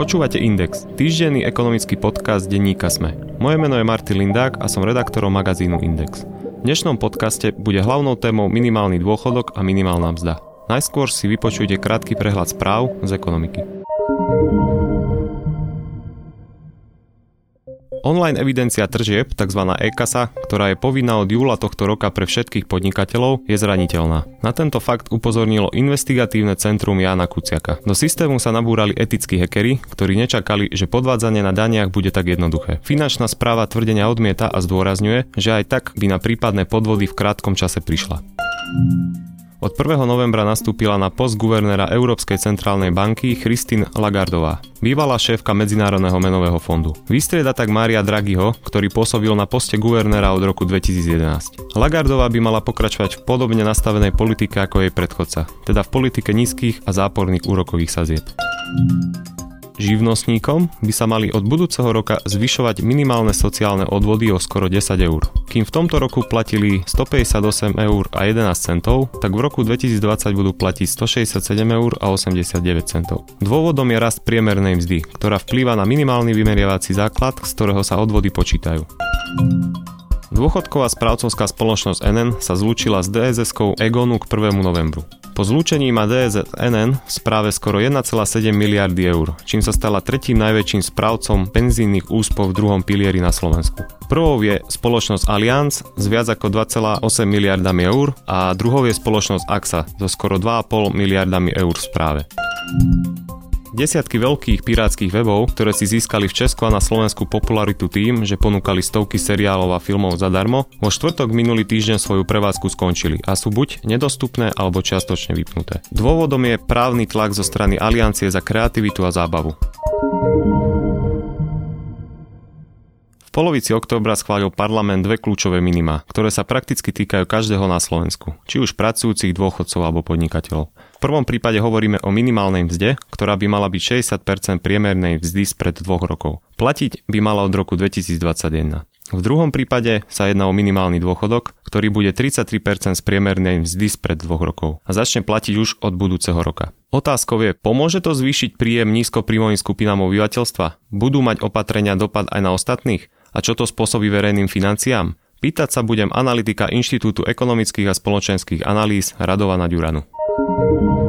Počúvate Index, týždenný ekonomický podcast denníka Sme. Moje meno je Martin Lindák a som redaktorom magazínu Index. V dnešnom podcaste bude hlavnou témou minimálny dôchodok a minimálna mzda. Najskôr si vypočujte krátky prehľad správ z ekonomiky. Online evidencia tržieb, tzv. e-kasa, ktorá je povinná od júla tohto roka pre všetkých podnikateľov, je zraniteľná. Na tento fakt upozornilo investigatívne centrum Jána Kuciaka. Do systému sa nabúrali etickí hekery, ktorí nečakali, že podvádzanie na daniach bude tak jednoduché. Finančná správa tvrdenia odmieta a zdôrazňuje, že aj tak by na prípadné podvody v krátkom čase prišla. Od 1. novembra nastúpila na post guvernéra Európskej centrálnej banky Christine Lagardová, bývalá šéfka Medzinárodného menového fondu. Vystrieda tak Mária Draghiho, ktorý pôsobil na poste guvernéra od roku 2011. Lagardová by mala pokračovať v podobne nastavenej politike ako jej predchodca, teda v politike nízkych a záporných úrokových sazieb. Živnostníkom by sa mali od budúceho roka zvyšovať minimálne sociálne odvody o skoro 10 eur. Kým v tomto roku platili 158 eur a 11 centov, tak v roku 2020 budú platiť 167 eur a 89 centov. Dôvodom je rast priemernej mzdy, ktorá vplýva na minimálny vymeriavací základ, z ktorého sa odvody počítajú. Dôchodková správcovská spoločnosť NN sa zlúčila s DSS-kou Egonu k 1. novembru. Po zlúčení má DSNN v správe skoro 1,7 miliardy eur, čím sa stala tretím najväčším správcom penzijných úspov v druhom pilieri na Slovensku. Prvou je spoločnosť Allianz s viac ako 2,8 miliardami eur a druhou je spoločnosť AXA so skoro 2,5 miliardami eur v správe. Desiatky veľkých pirátskych webov, ktoré si získali v Česku a na Slovensku popularitu tým, že ponúkali stovky seriálov a filmov zadarmo, vo štvrtok minulý týždeň svoju prevádzku skončili a sú buď nedostupné alebo čiastočne vypnuté. Dôvodom je právny tlak zo strany Aliancie za kreativitu a zábavu. V polovici októbra schválil parlament dve kľúčové minima, ktoré sa prakticky týkajú každého na Slovensku, či už pracujúcich, dôchodcov alebo podnikateľov. Prvom prípade hovoríme o minimálnej mzde, ktorá by mala byť 60% priemernej mzdy spred dvoch rokov. Platiť by mala od roku 2021. V druhom prípade sa jedná o minimálny dôchodok, ktorý bude 33% z priemernej mzdy spred dvoch rokov a začne platiť už od budúceho roka. Otázkou je, pomôže to zvýšiť príjem nízkopríjmovým skupinám obyvateľstva? Budú mať opatrenia dopad aj na ostatných? A čo to spôsobí verejným financiám? Pýtať sa budem analytika Inštitútu ekonomických a spoločenských analýz Radovana Ďuranu. Thank you.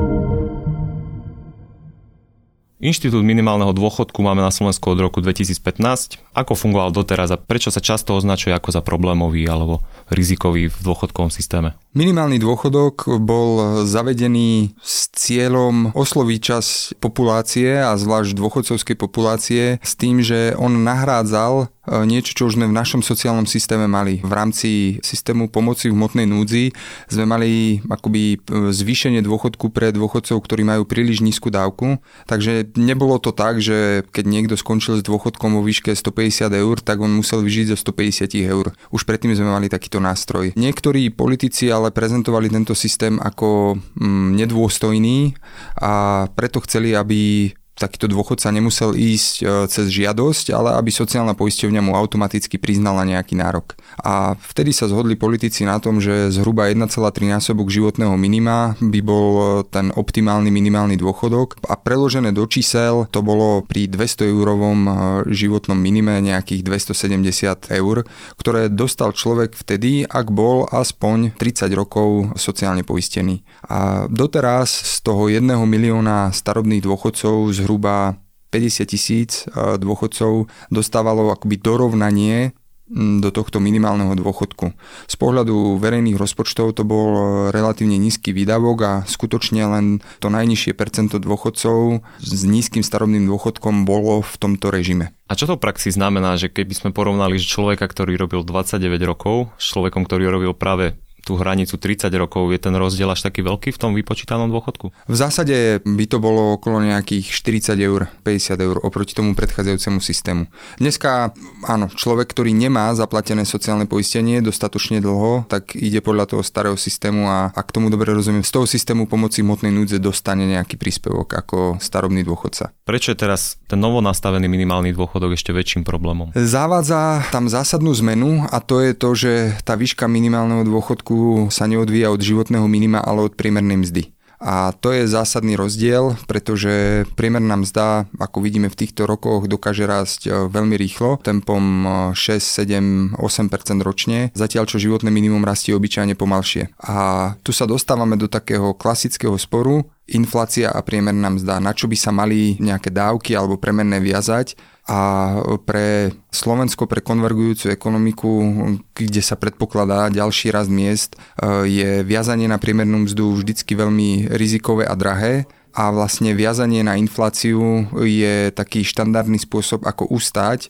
Inštitút minimálneho dôchodku máme na Slovensku od roku 2015. Ako fungoval doteraz a prečo sa často označuje ako za problémový alebo rizikový v dôchodkovom systéme? Minimálny dôchodok bol zavedený s cieľom osloviť čas populácie a zvlášť dôchodcovskej populácie s tým, že on nahrádzal E, niečo, čo už sme v našom sociálnom systéme mali. V rámci systému pomoci v hmotnej núdzi sme mali akoby e, zvýšenie dôchodku pre dôchodcov, ktorí majú príliš nízku dávku. Takže nebolo to tak, že keď niekto skončil s dôchodkom vo výške 150 eur, tak on musel vyžiť zo 150 eur. Už predtým sme mali takýto nástroj. Niektorí politici ale prezentovali tento systém ako mm, nedôstojný a preto chceli, aby takýto dôchodca nemusel ísť e, cez žiadosť, ale aby sociálna poisťovňa mu automaticky priznala nejaký nárok. A vtedy sa zhodli politici na tom, že zhruba 1,3 násobok životného minima by bol e, ten optimálny minimálny dôchodok a preložené do čísel to bolo pri 200 eurovom e, životnom minime nejakých 270 eur, ktoré dostal človek vtedy, ak bol aspoň 30 rokov sociálne poistený. A doteraz z toho 1 milióna starobných dôchodcov zhruba zhruba 50 tisíc e, dôchodcov dostávalo akoby dorovnanie do tohto minimálneho dôchodku. Z pohľadu verejných rozpočtov to bol e, relatívne nízky výdavok a skutočne len to najnižšie percento dôchodcov s nízkym starobným dôchodkom bolo v tomto režime. A čo to v praxi znamená, že keby sme porovnali človeka, ktorý robil 29 rokov s človekom, ktorý robil práve tú hranicu 30 rokov, je ten rozdiel až taký veľký v tom vypočítanom dôchodku? V zásade by to bolo okolo nejakých 40 eur, 50 eur oproti tomu predchádzajúcemu systému. Dneska, áno, človek, ktorý nemá zaplatené sociálne poistenie dostatočne dlho, tak ide podľa toho starého systému a ak tomu dobre rozumiem, z toho systému pomoci hmotnej núdze dostane nejaký príspevok ako starobný dôchodca. Prečo je teraz ten novo nastavený minimálny dôchodok ešte väčším problémom? Zavádza tam zásadnú zmenu a to je to, že tá výška minimálneho dôchodku sa neodvíja od životného minima, ale od priemernej mzdy. A to je zásadný rozdiel, pretože priemerná mzda, ako vidíme v týchto rokoch, dokáže rásť e, veľmi rýchlo, tempom 6, 7, 8% ročne, zatiaľ čo životné minimum rastie obyčajne pomalšie. A tu sa dostávame do takého klasického sporu, inflácia a priemerná mzda, na čo by sa mali nejaké dávky alebo premenné viazať a pre Slovensko, pre konvergujúcu ekonomiku, kde sa predpokladá ďalší rast miest, e, je viazanie na priemernú mzdu vždycky veľmi rizikové a drahé a vlastne viazanie na infláciu je taký štandardný spôsob, ako ustať e,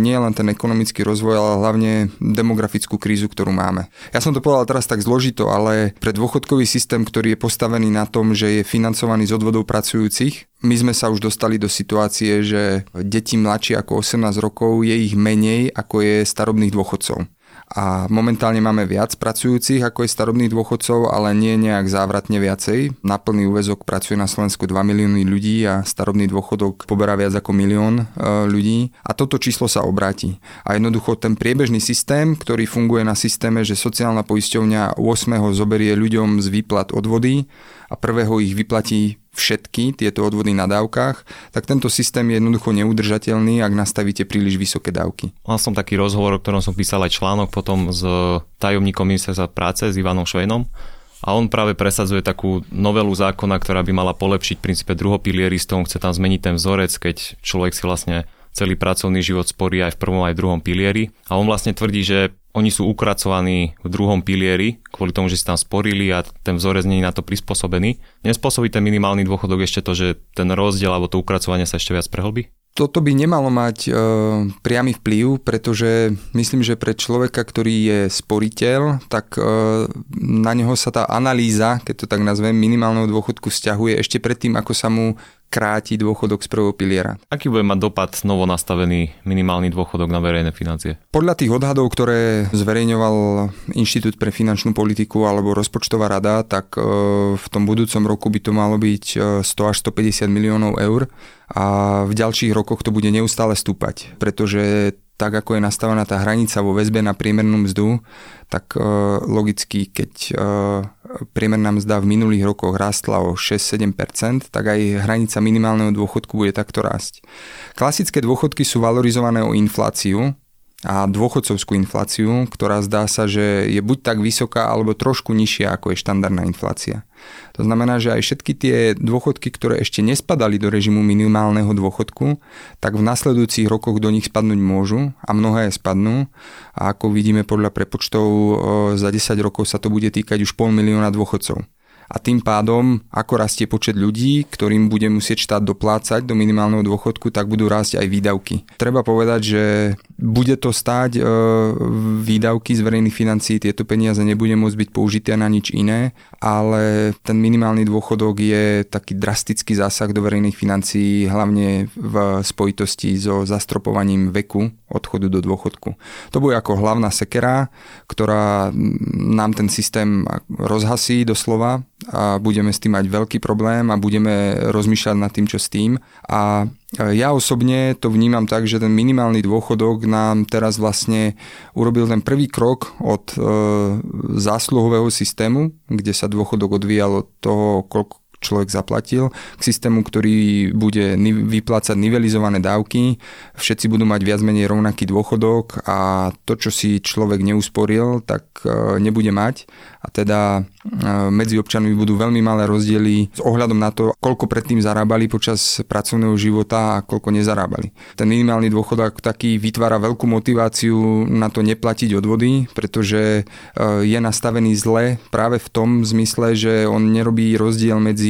nie len ten ekonomický rozvoj, ale hlavne demografickú krízu, ktorú máme. Ja som to povedal teraz tak zložito, ale pre dôchodkový systém, ktorý je postavený na tom, že je financovaný z odvodov pracujúcich, my sme sa už dostali do situácie, že deti mladšie ako 18 rokov je ich menej ako je starobných dôchodcov a momentálne máme viac pracujúcich ako je starobných dôchodcov, ale nie nejak závratne viacej. Na plný úvezok pracuje na Slovensku 2 milióny ľudí a starobný dôchodok poberá viac ako milión e, ľudí a toto číslo sa obráti. A jednoducho ten priebežný systém, ktorý funguje na systéme, že sociálna poisťovňa 8. zoberie ľuďom z výplat odvody a prvého ich vyplatí všetky tieto odvody na dávkach, tak tento systém je jednoducho neudržateľný, ak nastavíte príliš vysoké dávky. Mal som taký rozhovor, o ktorom som písal aj článok potom s tajomníkom ministerstva práce, s Ivanom Švejnom, a on práve presadzuje takú novelu zákona, ktorá by mala polepšiť v princípe druhopilieristom, chce tam zmeniť ten vzorec, keď človek si vlastne celý pracovný život sporí aj v prvom aj v druhom pilieri. A on vlastne tvrdí, že oni sú ukracovaní v druhom pilieri, kvôli tomu, že si tam sporili a ten vzorec nie je na to prispôsobený. Nespôsobí ten minimálny dôchodok ešte to, že ten rozdiel alebo to ukracovanie sa ešte viac prehlbí? Toto by nemalo mať e, priamy vplyv, pretože myslím, že pre človeka, ktorý je sporiteľ, tak e, na neho sa tá analýza, keď to tak nazvem, minimálneho dôchodku vzťahuje ešte predtým, ako sa mu kráti dôchodok z prvého piliera. Aký bude mať dopad novo nastavený minimálny dôchodok na verejné financie? Podľa tých odhadov, ktoré zverejňoval Inštitút pre finančnú politiku alebo rozpočtová rada, tak e, v tom budúcom roku by to malo byť 100 e, až 150 miliónov eur a v ďalších rokoch to bude neustále stúpať, pretože tak ako je nastavená tá hranica vo väzbe na priemernú mzdu, tak e, logicky, keď priemerná mzda v minulých rokoch rastla o 6-7%, tak aj hranica minimálneho dôchodku bude takto rásť. Klasické dôchodky sú valorizované o infláciu, a dôchodcovskú infláciu, ktorá zdá sa, že je buď tak vysoká, alebo trošku nižšia, ako je štandardná inflácia. To znamená, že aj všetky tie dôchodky, ktoré ešte nespadali do režimu minimálneho dôchodku, tak v nasledujúcich rokoch do nich spadnúť môžu a mnohé spadnú. A ako vidíme podľa prepočtov, za 10 rokov sa to bude týkať už pol milióna dôchodcov a tým pádom, ako rastie počet ľudí, ktorým bude musieť štát doplácať do minimálneho dôchodku, tak budú rásť aj výdavky. Treba povedať, že bude to stáť e, výdavky z verejných financií, tieto peniaze nebude môcť byť použité na nič iné, ale ten minimálny dôchodok je taký drastický zásah do verejných financií, hlavne v spojitosti so zastropovaním veku odchodu do dôchodku. To bude ako hlavná sekera, ktorá nám ten systém rozhasí doslova a budeme s tým mať veľký problém a budeme rozmýšľať nad tým, čo s tým. A ja osobne to vnímam tak, že ten minimálny dôchodok nám teraz vlastne urobil ten prvý krok od e, zásluhového systému, kde sa dôchodok odvíjal od toho, koľko človek zaplatil, k systému, ktorý bude vyplácať nivelizované dávky, všetci budú mať viac menej rovnaký dôchodok a to, čo si človek neusporil, tak e, nebude mať a teda e, medzi občanmi budú veľmi malé rozdiely s ohľadom na to, koľko predtým zarábali počas pracovného života a koľko nezarábali. Ten minimálny dôchodok taký vytvára veľkú motiváciu na to neplatiť odvody, pretože e, je nastavený zle práve v tom zmysle, že on nerobí rozdiel medzi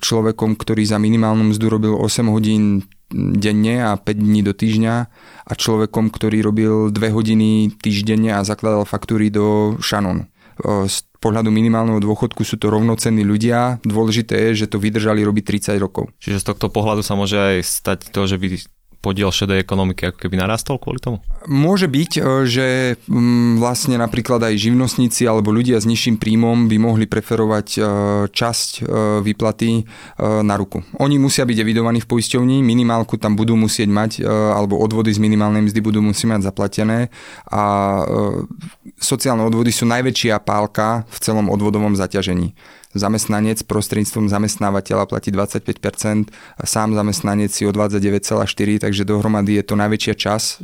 človekom, ktorý za minimálnu mzdu robil 8 hodín denne a 5 dní do týždňa a človekom, ktorý robil 2 hodiny týždenne a zakladal faktúry do Shannon z pohľadu minimálneho dôchodku sú to rovnocenní ľudia. Dôležité je, že to vydržali robiť 30 rokov. Čiže z tohto pohľadu sa môže aj stať to, že by podiel šedej ekonomiky ako keby narastol kvôli tomu? Môže byť, e, že mm, vlastne napríklad aj živnostníci alebo ľudia s nižším príjmom by mohli preferovať e, časť e, výplaty na ruku. Oni musia byť evidovaní v poisťovni, minimálku tam budú musieť mať, alebo odvody z minimálnej mzdy budú musieť mať zaplatené a sociálne odvody sú najväčšia pálka v celom odvodovom zaťažení. zamestnanec prostredníctvom zamestnávateľa platí 25%, sám zamestnanec si odvádza 9,4%, takže dohromady je to najväčšia časť e,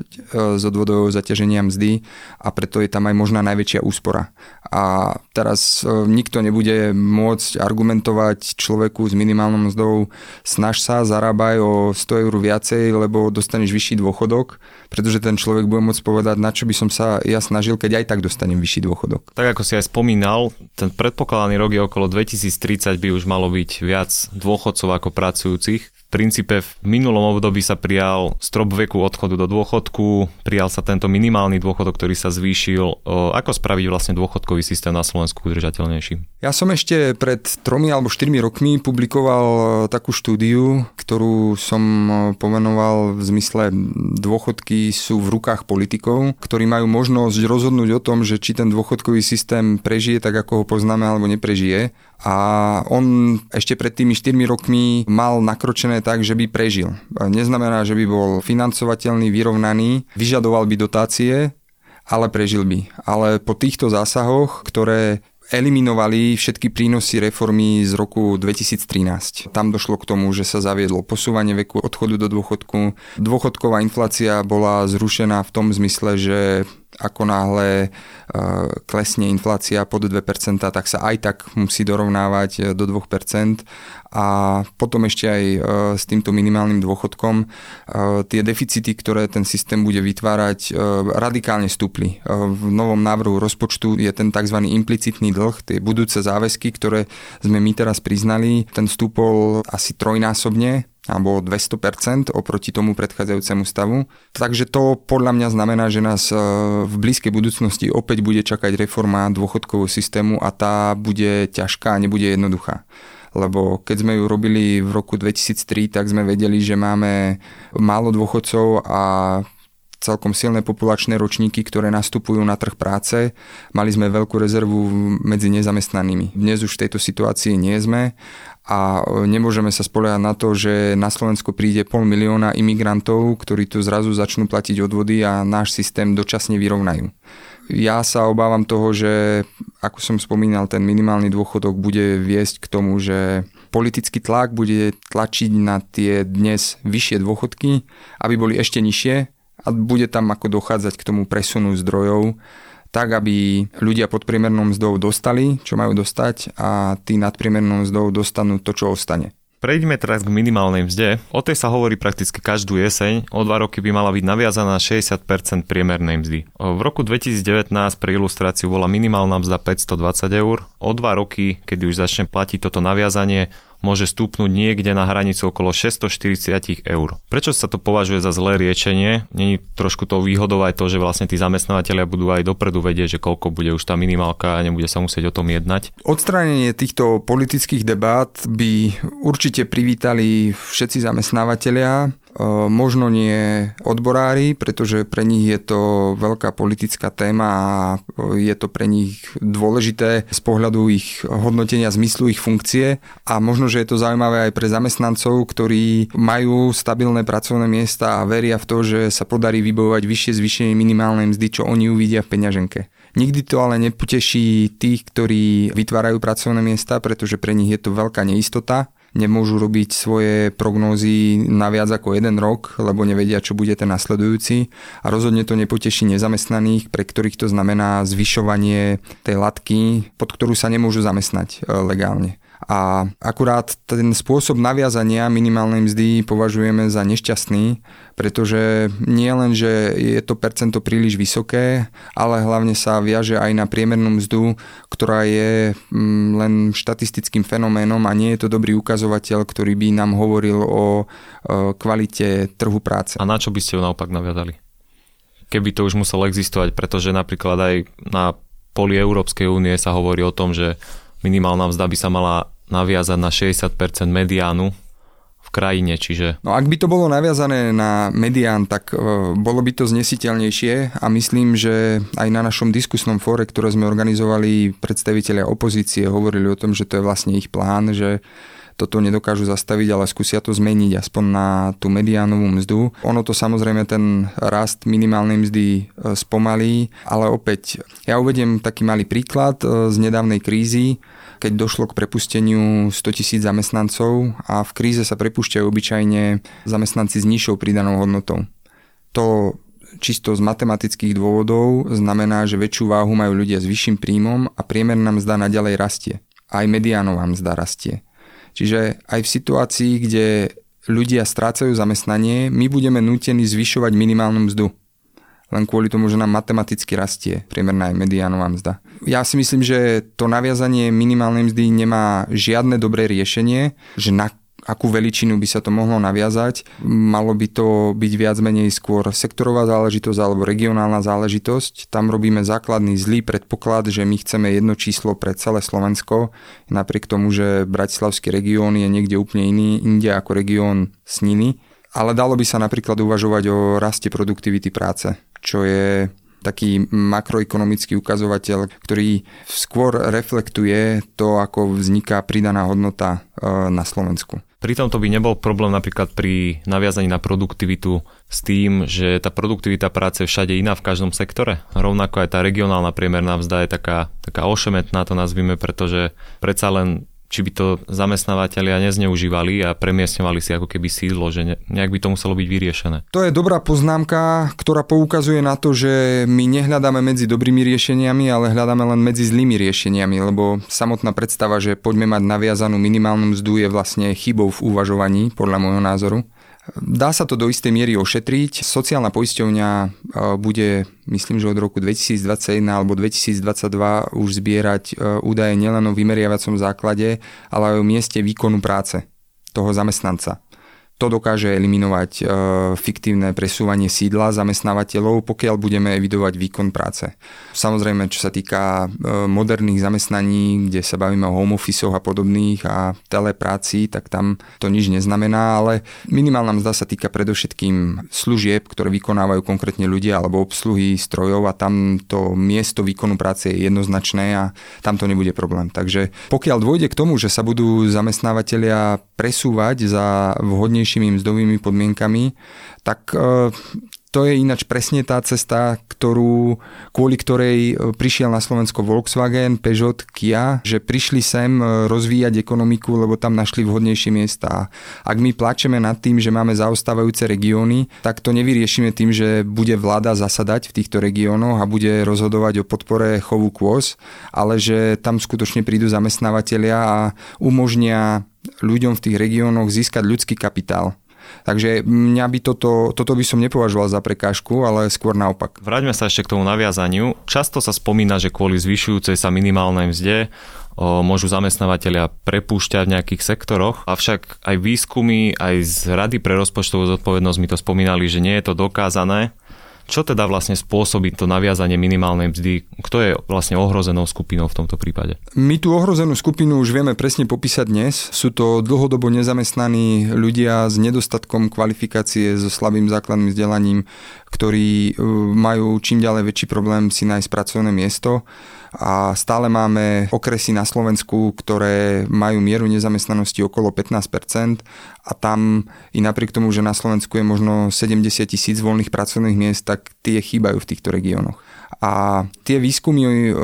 z odvodového zaťaženia mzdy a preto je tam aj možná najväčšia úspora. A teraz e, nikto nebude môcť argumentovať človeku s minimálnou mzdou snaž sa, zarábaj o 100 eur viacej, lebo dostaneš vyšší dôchodok, pretože ten človek bude môcť povedať, na čo by som sa ja snažil, keď aj tak dostanem vyšší dôchodok. Tak ako si aj spomínal, ten predpokladaný rok je okolo 2030 by už malo byť viac dôchodcov ako pracujúcich princípe v minulom období sa prijal strop veku odchodu do dôchodku, prijal sa tento minimálny dôchodok, ktorý sa zvýšil. Ako spraviť vlastne dôchodkový systém na Slovensku udržateľnejší? Ja som ešte pred tromi alebo štyrmi rokmi publikoval e, takú štúdiu, ktorú som e, pomenoval v zmysle dôchodky sú v rukách politikov, ktorí majú možnosť rozhodnúť o tom, že či ten dôchodkový systém prežije tak, ako ho poznáme, alebo neprežije a on ešte pred tými 4 rokmi mal nakročené tak, že by prežil. Neznamená, že by bol financovateľný, vyrovnaný, vyžadoval by dotácie, ale prežil by. Ale po týchto zásahoch, ktoré eliminovali všetky prínosy reformy z roku 2013. Tam došlo k tomu, že sa zaviedlo posúvanie veku odchodu do dôchodku. Dôchodková inflácia bola zrušená v tom zmysle, že ako náhle e, klesne inflácia pod 2%, tak sa aj tak musí dorovnávať e, do 2%. A potom ešte aj e, s týmto minimálnym dôchodkom tie deficity, ktoré ten systém bude vytvárať, radikálne stúpli. V novom návrhu rozpočtu je ten tzv. implicitný dlh, tie budúce záväzky, ktoré sme my teraz priznali, ten stúpol asi trojnásobne alebo 200% oproti tomu predchádzajúcemu stavu. Takže to podľa mňa znamená, že nás e, v blízkej budúcnosti opäť bude čakať reforma dôchodkového systému a tá bude ťažká a nebude jednoduchá lebo keď sme ju robili v roku 2003, tak sme vedeli, že máme málo dôchodcov a celkom silné populačné ročníky, ktoré nastupujú na trh práce. Mali sme veľkú rezervu medzi nezamestnanými. Dnes už v tejto situácii nie sme a e, nemôžeme sa spoliehať na to, že na Slovensko príde pol milióna imigrantov, ktorí tu zrazu začnú platiť odvody a náš systém dočasne vyrovnajú. Ja sa obávam toho, že ako som spomínal, ten minimálny dôchodok bude viesť k tomu, že politický tlak bude tlačiť na tie dnes vyššie dôchodky, aby boli ešte nižšie a bude tam ako dochádzať k tomu presunu zdrojov tak, aby ľudia pod priemernou mzdou dostali, čo majú dostať a tí nad priemernou mzdou dostanú to, čo ostane. Prejdeme teraz k minimálnej mzde. O tej sa hovorí prakticky každú jeseň. O dva roky by mala byť naviazaná 60% priemernej mzdy. V roku 2019 pre ilustráciu bola minimálna mzda 520 eur. O dva roky, keď už začne platiť toto naviazanie, môže stúpnuť niekde na hranicu okolo 640 eur. Prečo sa to považuje za zlé riešenie? Není trošku to výhodou aj to, že vlastne tí zamestnávateľia budú aj dopredu vedieť, že koľko bude už tá minimálka a nebude sa musieť o tom jednať? Odstránenie týchto politických debát by určite privítali všetci zamestnávateľia, možno nie odborári, pretože pre nich je to veľká politická téma a je to pre nich dôležité z pohľadu ich hodnotenia zmyslu ich funkcie a možno, že je to zaujímavé aj pre zamestnancov, ktorí majú stabilné pracovné miesta a veria v to, že sa podarí vybojovať vyššie zvýšenie minimálnej mzdy, čo oni uvidia v peňaženke. Nikdy to ale nepoteší tých, ktorí vytvárajú pracovné miesta, pretože pre nich je to veľká neistota nemôžu robiť svoje prognózy na viac ako jeden rok, lebo nevedia, čo bude ten nasledujúci a rozhodne to nepoteší nezamestnaných, pre ktorých to znamená zvyšovanie tej latky, pod ktorú sa nemôžu zamestnať e, legálne. A akurát ten spôsob naviazania minimálnej mzdy považujeme za nešťastný, pretože nie len, že je to percento príliš vysoké, ale hlavne sa viaže aj na priemernú mzdu, ktorá je mm, len štatistickým fenoménom a nie je to dobrý ukazovateľ, ktorý by nám hovoril o kvalite trhu práce. A na čo by ste ju naopak naviazali? Keby to už muselo existovať, pretože napríklad aj na poli Európskej únie sa hovorí o tom, že minimálna mzda by sa mala naviazať na 60% mediánu v krajine, čiže... No ak by to bolo naviazané na medián, tak uh, bolo by to znesiteľnejšie a myslím, že aj na našom diskusnom fóre, ktoré sme organizovali, predstaviteľia opozície hovorili o tom, že to je vlastne ich plán, že toto nedokážu zastaviť, ale skúsia to zmeniť aspoň na tú mediánovú mzdu. Ono to samozrejme ten rast minimálnej mzdy e, spomalí, ale opäť ja uvediem taký malý príklad e, z nedávnej krízy, keď došlo k prepusteniu 100 tisíc zamestnancov a v kríze sa prepúšťajú obyčajne zamestnanci s nižšou pridanou hodnotou. To čisto z matematických dôvodov znamená, že väčšiu váhu majú ľudia s vyšším príjmom a priemerná mzda naďalej rastie. Aj mediánová mzda rastie. Čiže aj v situácii, kde ľudia strácajú zamestnanie, my budeme nútení zvyšovať minimálnu mzdu. Len kvôli tomu, že nám matematicky rastie priemerná aj mediánová mzda. Ja si myslím, že to naviazanie minimálnej mzdy nemá žiadne dobré riešenie, že na akú veličinu by sa to mohlo naviazať. Malo by to byť viac menej skôr sektorová záležitosť alebo regionálna záležitosť. Tam robíme základný zlý predpoklad, že my chceme jedno číslo pre celé Slovensko, napriek tomu, že Bratislavský región je niekde úplne iný, inde ako región Sniny. Ale dalo by sa napríklad uvažovať o raste produktivity práce, čo je taký makroekonomický ukazovateľ, ktorý skôr reflektuje to, ako vzniká pridaná hodnota e, na Slovensku. Pritom to by nebol problém napríklad pri naviazaní na produktivitu s tým, že tá produktivita práce je všade iná v každom sektore. Rovnako aj tá regionálna priemerná mzda je taká, taká ošemetná, to nazvime, pretože predsa len či by to zamestnávateľia nezneužívali a premiestňovali si ako keby sídlo, že nejak by to muselo byť vyriešené. To je dobrá poznámka, ktorá poukazuje na to, že my nehľadáme medzi dobrými riešeniami, ale hľadáme len medzi zlými riešeniami, lebo samotná predstava, že poďme mať naviazanú minimálnu mzdu je vlastne chybou v uvažovaní, podľa môjho názoru. Dá sa to do istej miery ošetriť. Sociálna poisťovňa e, bude, myslím, že od roku 2021 alebo 2022 už zbierať e, údaje nielen o vymeriavacom základe, ale aj o mieste výkonu práce toho zamestnanca. To dokáže eliminovať e, fiktívne presúvanie sídla zamestnávateľov, pokiaľ budeme evidovať výkon práce. Samozrejme, čo sa týka e, moderných zamestnaní, kde sa bavíme o home office a podobných a telepráci, tak tam to nič neznamená, ale minimálna mzda sa týka predovšetkým služieb, ktoré vykonávajú konkrétne ľudia alebo obsluhy strojov a tam to miesto výkonu práce je jednoznačné a tam to nebude problém. Takže pokiaľ dôjde k tomu, že sa budú zamestnávateľia presúvať za vhodnejšie lepšími mzdovými podmienkami, tak e, to je ináč presne tá cesta, ktorú, kvôli ktorej e, prišiel na Slovensko Volkswagen, Peugeot, Kia, že prišli sem e, rozvíjať ekonomiku, lebo tam našli vhodnejšie miesta. Ak my plačeme nad tým, že máme zaostávajúce regióny, tak to nevyriešime tým, že bude vláda zasadať v týchto regiónoch a bude rozhodovať o podpore chovu kôz, ale že tam skutočne prídu zamestnávateľia a umožnia ľuďom v tých regiónoch získať ľudský kapitál. Takže mňa by toto, toto by som nepovažoval za prekážku, ale skôr naopak. Vráťme sa ešte k tomu naviazaniu. Často sa spomína, že kvôli zvyšujúcej sa minimálnej mzde môžu zamestnávateľia prepúšťať v nejakých sektoroch, avšak aj výskumy, aj z Rady pre rozpočtovú zodpovednosť mi to spomínali, že nie je to dokázané čo teda vlastne spôsobí to naviazanie minimálnej mzdy? Kto je vlastne ohrozenou skupinou v tomto prípade? My tú ohrozenú skupinu už vieme presne popísať dnes. Sú to dlhodobo nezamestnaní ľudia s nedostatkom kvalifikácie, so slabým základným vzdelaním, ktorí e, majú čím ďalej väčší problém si nájsť pracovné miesto a stále máme okresy na Slovensku, ktoré majú mieru nezamestnanosti okolo 15% a tam i napriek tomu, že na Slovensku je možno 70 tisíc voľných pracovných miest, tak tie chýbajú v týchto regiónoch. A tie výskumy e,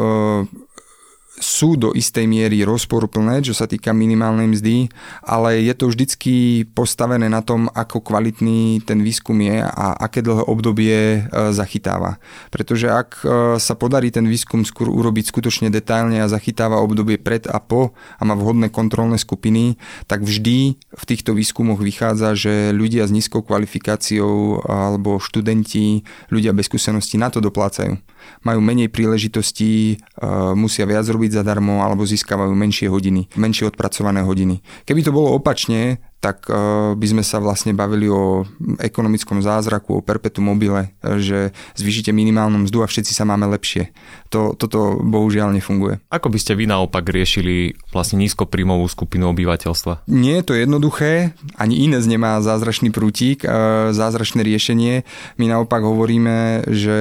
sú do istej miery rozporuplné, čo sa týka minimálnej mzdy, ale je to vždycky postavené na tom, ako kvalitný ten výskum je a aké dlhé obdobie e, zachytáva. Pretože ak e, sa podarí ten výskum skôr urobiť skutočne detailne a zachytáva obdobie pred a po a má vhodné kontrolné skupiny, tak vždy v týchto výskumoch vychádza, že ľudia s nízkou kvalifikáciou alebo študenti, ľudia bez skúseností na to doplácajú. Majú menej príležitostí, e, musia viac robiť zadarmo alebo získavajú menšie hodiny, menšie odpracované hodiny. Keby to bolo opačne, tak uh, by sme sa vlastne bavili o ekonomickom zázraku, o perpetu mobile, že zvýšite minimálnu mzdu a všetci sa máme lepšie. To, toto bohužiaľ nefunguje. Ako by ste vy naopak riešili vlastne nízkopríjmovú skupinu obyvateľstva? Nie je to jednoduché, ani iné nemá zázračný prútik, uh, zázračné riešenie. My naopak hovoríme, že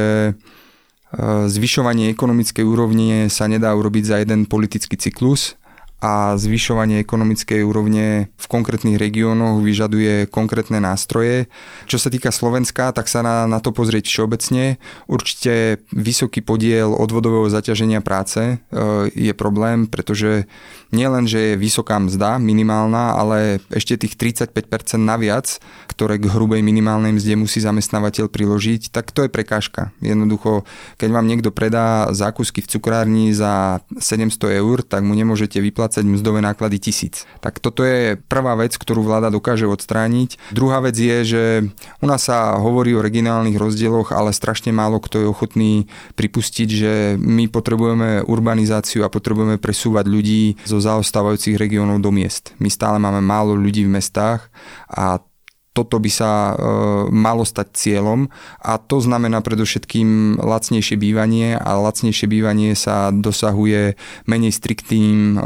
Zvyšovanie ekonomickej úrovne sa nedá urobiť za jeden politický cyklus, a zvyšovanie ekonomickej úrovne v konkrétnych regiónoch vyžaduje konkrétne nástroje. Čo sa týka Slovenska, tak sa na, na to pozrieť všeobecne. Určite vysoký podiel odvodového zaťaženia práce e, je problém, pretože nielen, že je vysoká mzda, minimálna, ale ešte tých 35% naviac, ktoré k hrubej minimálnej mzde musí zamestnávateľ priložiť, tak to je prekážka. Jednoducho, keď vám niekto predá zákusky v cukrárni za 700 eur, tak mu nemôžete vyplácať mzdové náklady tisíc. Tak toto je prvá vec, ktorú vláda dokáže odstrániť. Druhá vec je, že u nás sa hovorí o regionálnych rozdieloch, ale strašne málo kto je ochotný pripustiť, že my potrebujeme urbanizáciu a potrebujeme presúvať ľudí zo zaostávajúcich regiónov do miest. My stále máme málo ľudí v mestách a toto by sa e, malo stať cieľom a to znamená predovšetkým lacnejšie bývanie a lacnejšie bývanie sa dosahuje menej striktným e,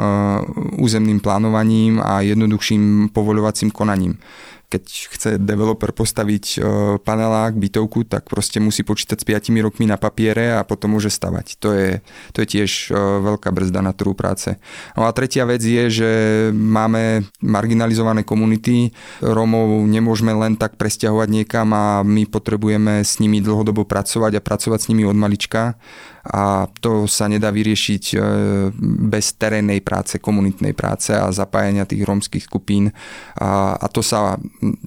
územným plánovaním a jednoduchším povoľovacím konaním keď chce developer postaviť e, panelák, bytovku, tak proste musí počítať s 5 rokmi na papiere a potom môže stavať. To je, to je tiež e, veľká brzda na trhu práce. No a tretia vec je, že máme marginalizované komunity. Rómov nemôžeme len tak presťahovať niekam a my potrebujeme s nimi dlhodobo pracovať a pracovať s nimi od malička a to sa nedá vyriešiť e, bez terénnej práce, komunitnej práce a zapájania tých rómskych skupín a, a to sa,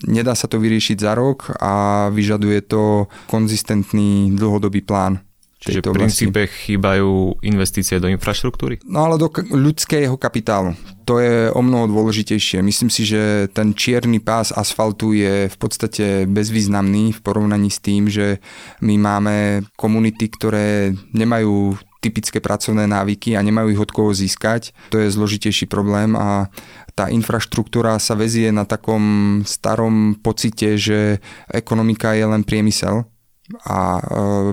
nedá sa to vyriešiť za rok a vyžaduje to konzistentný dlhodobý plán. Čiže v princípe chýbajú investície do infraštruktúry? No ale do ľudského kapitálu. To je o mnoho dôležitejšie. Myslím si, že ten čierny pás asfaltu je v podstate bezvýznamný v porovnaní s tým, že my máme komunity, ktoré nemajú typické pracovné návyky a nemajú ich od koho získať. To je zložitejší problém a tá infraštruktúra sa vezie na takom starom pocite, že ekonomika je len priemysel a e,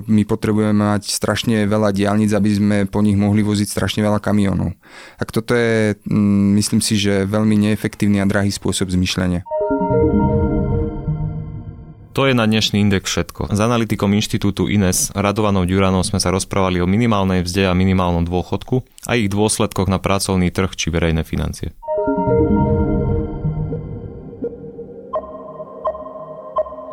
my potrebujeme mať strašne veľa diálnic, aby sme po nich mohli voziť strašne veľa kamionov. Tak toto je, mm, myslím si, že veľmi neefektívny a drahý spôsob zmyšľania. To je na dnešný index všetko. S analytikom inštitútu INES Radovanou Ďuranou sme sa rozprávali o minimálnej vzde a minimálnom dôchodku a ich dôsledkoch na pracovný trh či verejné financie.